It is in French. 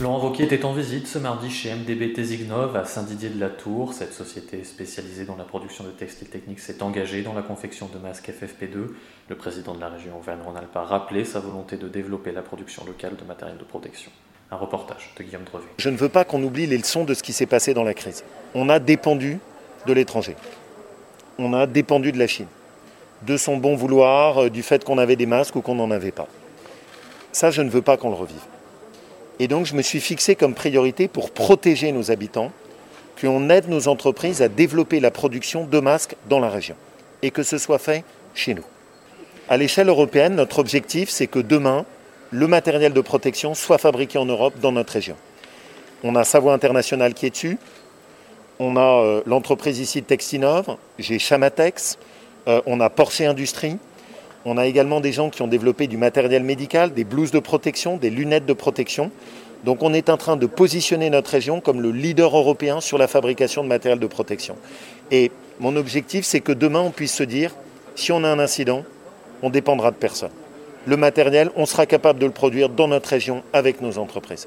Laurent Wauquiez était en visite ce mardi chez MDB Tézignov à Saint-Didier-de-la-Tour. Cette société spécialisée dans la production de textiles techniques s'est engagée dans la confection de masques FFP2. Le président de la région Auvergne-Rhône-Alpes a rappelé sa volonté de développer la production locale de matériel de protection. Un reportage de Guillaume Drevet. Je ne veux pas qu'on oublie les leçons de ce qui s'est passé dans la crise. On a dépendu de l'étranger. On a dépendu de la Chine. De son bon vouloir, euh, du fait qu'on avait des masques ou qu'on n'en avait pas. Ça, je ne veux pas qu'on le revive. Et donc je me suis fixé comme priorité pour protéger nos habitants, qu'on aide nos entreprises à développer la production de masques dans la région. Et que ce soit fait chez nous. À l'échelle européenne, notre objectif, c'est que demain, le matériel de protection soit fabriqué en Europe, dans notre région. On a Savoie International qui est dessus. On a euh, l'entreprise ici Textinov. J'ai Chamatex. Euh, on a Porsche Industrie. On a également des gens qui ont développé du matériel médical, des blouses de protection, des lunettes de protection. Donc on est en train de positionner notre région comme le leader européen sur la fabrication de matériel de protection. Et mon objectif, c'est que demain, on puisse se dire, si on a un incident, on dépendra de personne. Le matériel, on sera capable de le produire dans notre région avec nos entreprises.